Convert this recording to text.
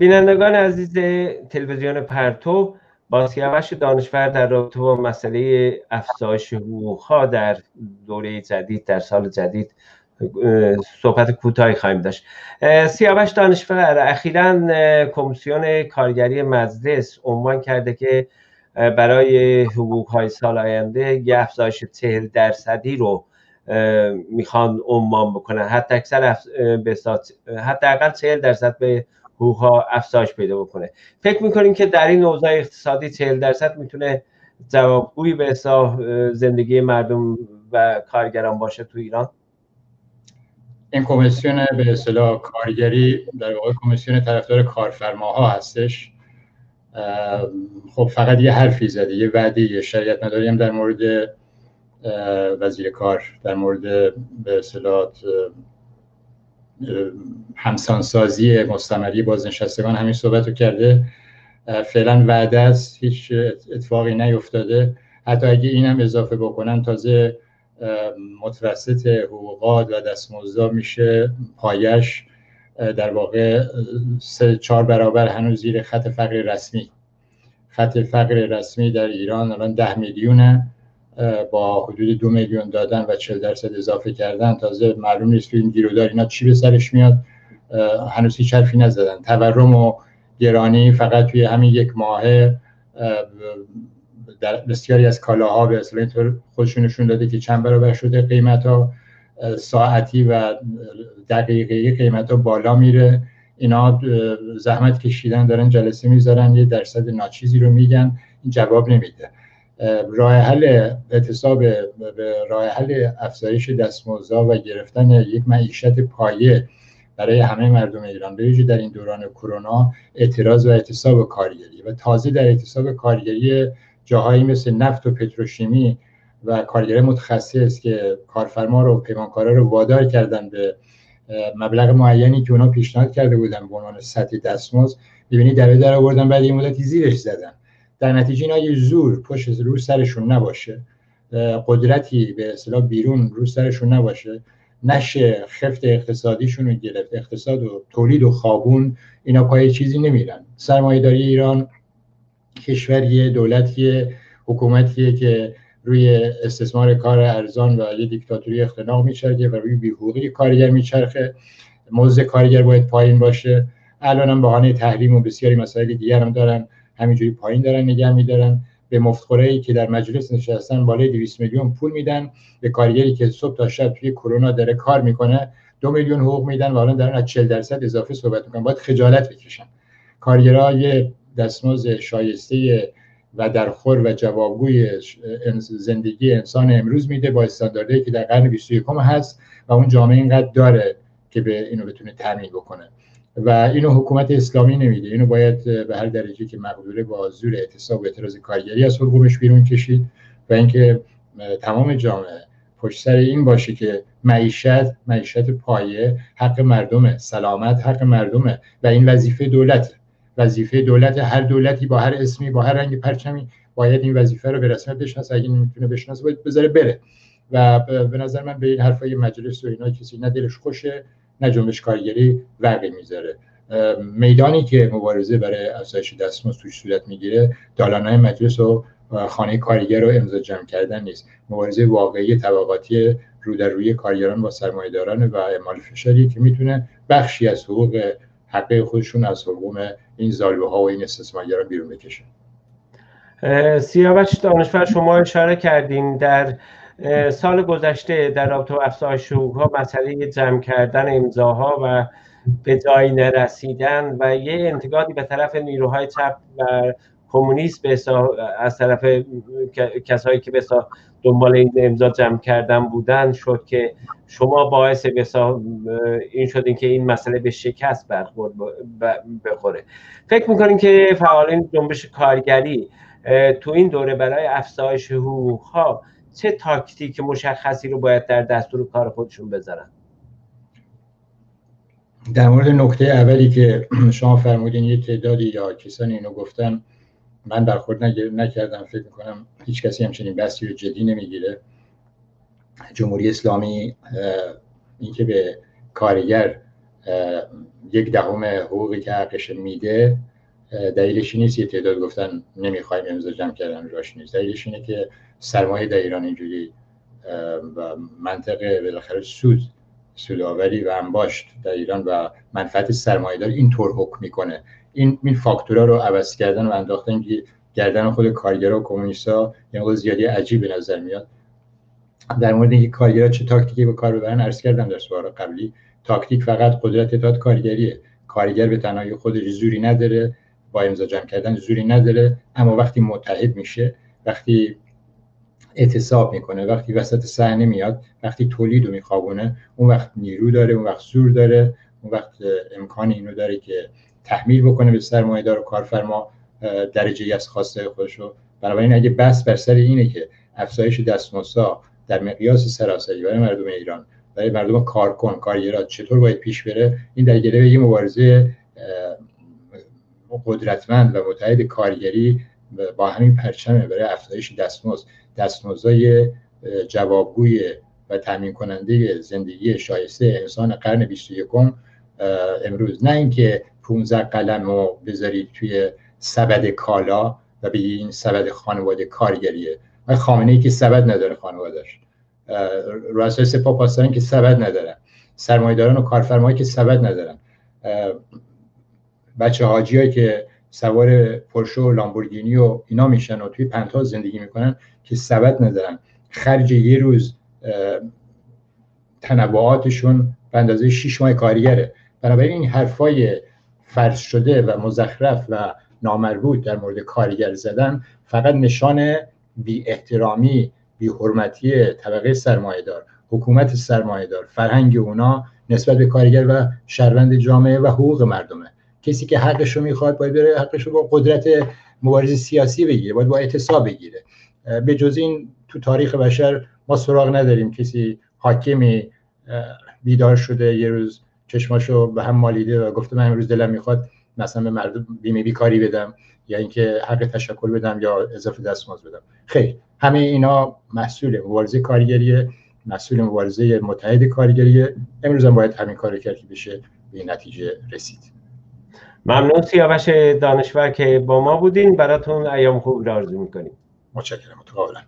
بینندگان عزیز تلویزیون پرتو با سیاوش دانشور در رابطه با مسئله افزایش حقوقها در دوره جدید در سال جدید صحبت کوتاهی خواهیم داشت. سیاوش دانشور اخیرا کمیسیون کارگری مجلس عنوان کرده که برای حقوق های سال آینده یه افزایش چهل درصدی رو می‌خوان عنوان بکنن. حتی اکثر حتی اقل چهل درصد به حقوق ها افزایش پیدا بکنه. فکر می‌کنیم که در این اوضاع اقتصادی چهل درصد می‌تونه جوابگویی به زندگی مردم و کارگران باشه تو ایران؟ این کمیسیون به اصطلاح کارگری در واقع کمیسیون طرفدار کارفرماها هستش. خب فقط یه حرفی زده یه وعده یه شریعت نداریم در مورد وزیر کار در مورد به اصطلاح همسانسازی مستمری بازنشستگان همین صحبت رو کرده فعلا وعده است هیچ اتفاقی نیفتاده. حتی اگه اینم اضافه بکنن تازه متوسط حقوقات و دستمزدا میشه پایش. در واقع سه چهار برابر هنوز زیر خط فقر رسمی. خط فقر رسمی در ایران الان ده میلیونه. با حدود دو میلیون دادن و چل درصد اضافه کردن تازه معلوم نیست که این گیرودار اینا چی به سرش میاد. هنوز هیچ حرفی نزدن. تورم و گرانی فقط توی همین یک ماه در بسیاری از کالاها به اصلا اینطور خودشون نشون داده که چند برابر شده قیمت ها ساعتی و دقیقه قیمت ها بالا میره. اینا زحمت کشیدن دارن جلسه می‌ذارن یه درصد ناچیزی رو میگن. این جواب نمیده. راه حل اعتصاب به راه حل افزایش دستمزدها و گرفتن یک معیشت پایه برای همه مردم ایران به در این دوران کرونا اعتراض و اعتصاب کارگری. و تازه در اعتصاب کارگری جاهایی مثل نفت و پتروشیمی و کارگر متخصص که کارفرما رو پیمانکارا رو وادار کردن به مبلغ معینی که اونا پیشنهاد کرده بودن به عنوان سطح دستمزد ببینید در در آوردن بعد یه مدتی زیرش زدن. در نتیجه اینا یه زور پشت رو سرشون نباشه. قدرتی به اصطلاح بیرون رو سرشون نباشه. نشه خفت اقتصادیشون رو گرفت. اقتصاد و تولید و خوابون اینا پای چیزی نمیرن. سرمایه‌داری ایران کشوری دولتی حکومتیه که روی استثمار کار ارزان و یه دیکتاتوری اختناق میچرخه و روی بیحقوقی کارگر میچرخه. موضع کارگر باید پایین باشه. الان هم بهانه تحریم و بسیاری مسائل دیگر هم دارن. همینجوری پایین دارن نگه میدارن. به مفتخوره که در مجلس نشستن بالای 200 میلیون پول میدن. به کارگری که صبح تا شب توی کرونا داره کار می‌کنه دو میلیون حقوق میدن و الان دارن از 40 درصد اضافه صحبت می‌کنن. باید خجالت بکشن. کارگرها یه دستمزد شایسته و در خور و جوابگوی زندگی انسان امروز میده با استانداردهایی که در قرن 21 هست و اون جامعه اینقدر داره که به اینو بتونه تامین بکنه. و اینو حکومت اسلامی نمیده. اینو باید به هر درجه که مقدوره با زور اعتصاب و اعتراض کارگری از حقوقش بیرون کشید و اینکه تمام جامعه پشت سر این باشه که معیشت معیشت پایه حق مردمه سلامت حق مردمه و این وظیفه دولت. وظیفه دولت هر دولتی با هر اسمی با هر رنگ پرچمی باید این وظیفه رو به رسمیت بشناسه. اگه نمی‌تونه بشناسه باید بذاره بره. و به نظر من به این حرفای مجلس و اینا کسی نه دلش خوشه نه جنبش کارگری ورقی می‌ذاره. میدانی که مبارزه برای افزایش دستمزد توش صورت می‌گیره دالانهای مجلس و خانه کارگر رو امضا جمع کردن نیست. مبارزه واقعی طبقاتی رو در روی کارگران با سرمایه‌داران و اعمال فشاری که می‌تونه بخشی از حقوق حقه خودشون از حقوق این زالوه ها و این استثمارگران بیرون بکشن سیاوش دانشور شما اشاره کردین در سال گذشته در رابطه با افزایش حقوق مسئله جمع کردن امضاها و به جایی نرسیدن و یه انتقادی به طرف نیروهای چپ و کمونیست به از طرف کسایی که به دنبال این امضا جمع کردن بودن شد که شما باعث بسا این شدین که این مسئله به شکست برخورد بخوره. فکر می‌کنین که فعالین جنبش کارگری تو این دوره برای افزایش حقوق ها چه تاکتیک مشخصی رو باید در دستور کار خودشون بذارن؟ در مورد نکته اولی که شما فرمودین یه تعدادی یا کسانی اینو گفتن من برخورد نکردم فکر می‌کنم هیچ کسی همچنین بحثی رو جدی نمی‌گیره. جمهوری اسلامی اینکه به کارگر یک دهم حقوقی که حقش میده دلیلش نیست یه تعداد گفتن نمی‌خوایم امضا جمع کردن راش نیست. دلیلش اینه که سرمایه در ایران اینجوری و منطقه بالاخره سود سوداوری و انباشت در ایران و منفعت سرمایه دار اینطور حکم می‌کنه. این این فاکتورا رو عوض کردن و انداختن که گردن خود کارگرا و کمونیستا یه زیادی عجیب به نظر میاد. در مورد اینکه کارگرا چه تاکتیکی به کار ببرن عرض کردم در سوال قبلی تاکتیک فقط قدرت داد کارگریه. کارگر به تنهایی خودش زوری نداره. با امضا جمع کردن زوری نداره اما وقتی متحد میشه وقتی اعتصاب می‌کنه وقتی وسط صحنه میاد وقتی تولید رو میخوابونه اون وقت نیرو داره اون وقت زور داره اون وقت امکان اینو داره که تحمیل بکنه به سرمایه دار و کارفرما درجه از خواسته خودش رو بنابراین اگه بس بر سر اینه که افزایش دستمزدها در مقیاس سراسری برای مردم ایران برای مردم کارکن کارگرات چطور باید پیش بره این در گره یه مبارزه قدرتمند و متحد کارگری با همین پرچمه برای افزایش دستمزد دستمزدهای جوابگوی و تامین کننده زندگی شایسته انسان قرن 21 امروز. نه اینکه 15 قلم رو بذارید توی سبد کالا و بگی این سبد خانواده کارگریه. و خامنه ای که سبد نداره خانوادهش رؤسای سپاه پاسداران که سبد ندارن. سرمایه‌داران و کارفرمایی که سبد ندارن. بچه هایی که سوار پرشو و لامبورگینی و اینا میشن و توی پنتها زندگی می‌کنن که سبد ندارن. خرج یه روز تنوعاتشون به اندازه 6 ماه کارگره بنابراین این حرفای فرض شده و مزخرف و نامربوط در مورد کارگر زدن فقط نشان بی احترامی بی حرمتی طبقه سرمایه دار حکومت سرمایه دار فرهنگ اونا نسبت به کارگر و شهروند جامعه و حقوق مردمه. کسی که حقش رو می‌خواد باید بره حقش رو با قدرت مبارزه سیاسی بگیره باید با اعتصاب بگیره. به جز این تو تاریخ بشر ما سراغ نداریم کسی حاکمی بیدار شده یه روز چشماشو به هم مالیده و گفته من امروز دلم می‌خواد مثلا به مردم بیمه بیکاری بدم یا اینکه حق تشکر بدم یا اضافه دستمزد بدم. خیر همه اینا مسئول مبارزه کارگریه مسئول مبارزه متحد کارگریه. امروز هم باید همین کار کرد بشه به نتیجه رسید. ممنون سیاوش دانشور که با ما بودین. براتون ایام خوب را آرزو می‌کنیم. متشکرم. متقابلا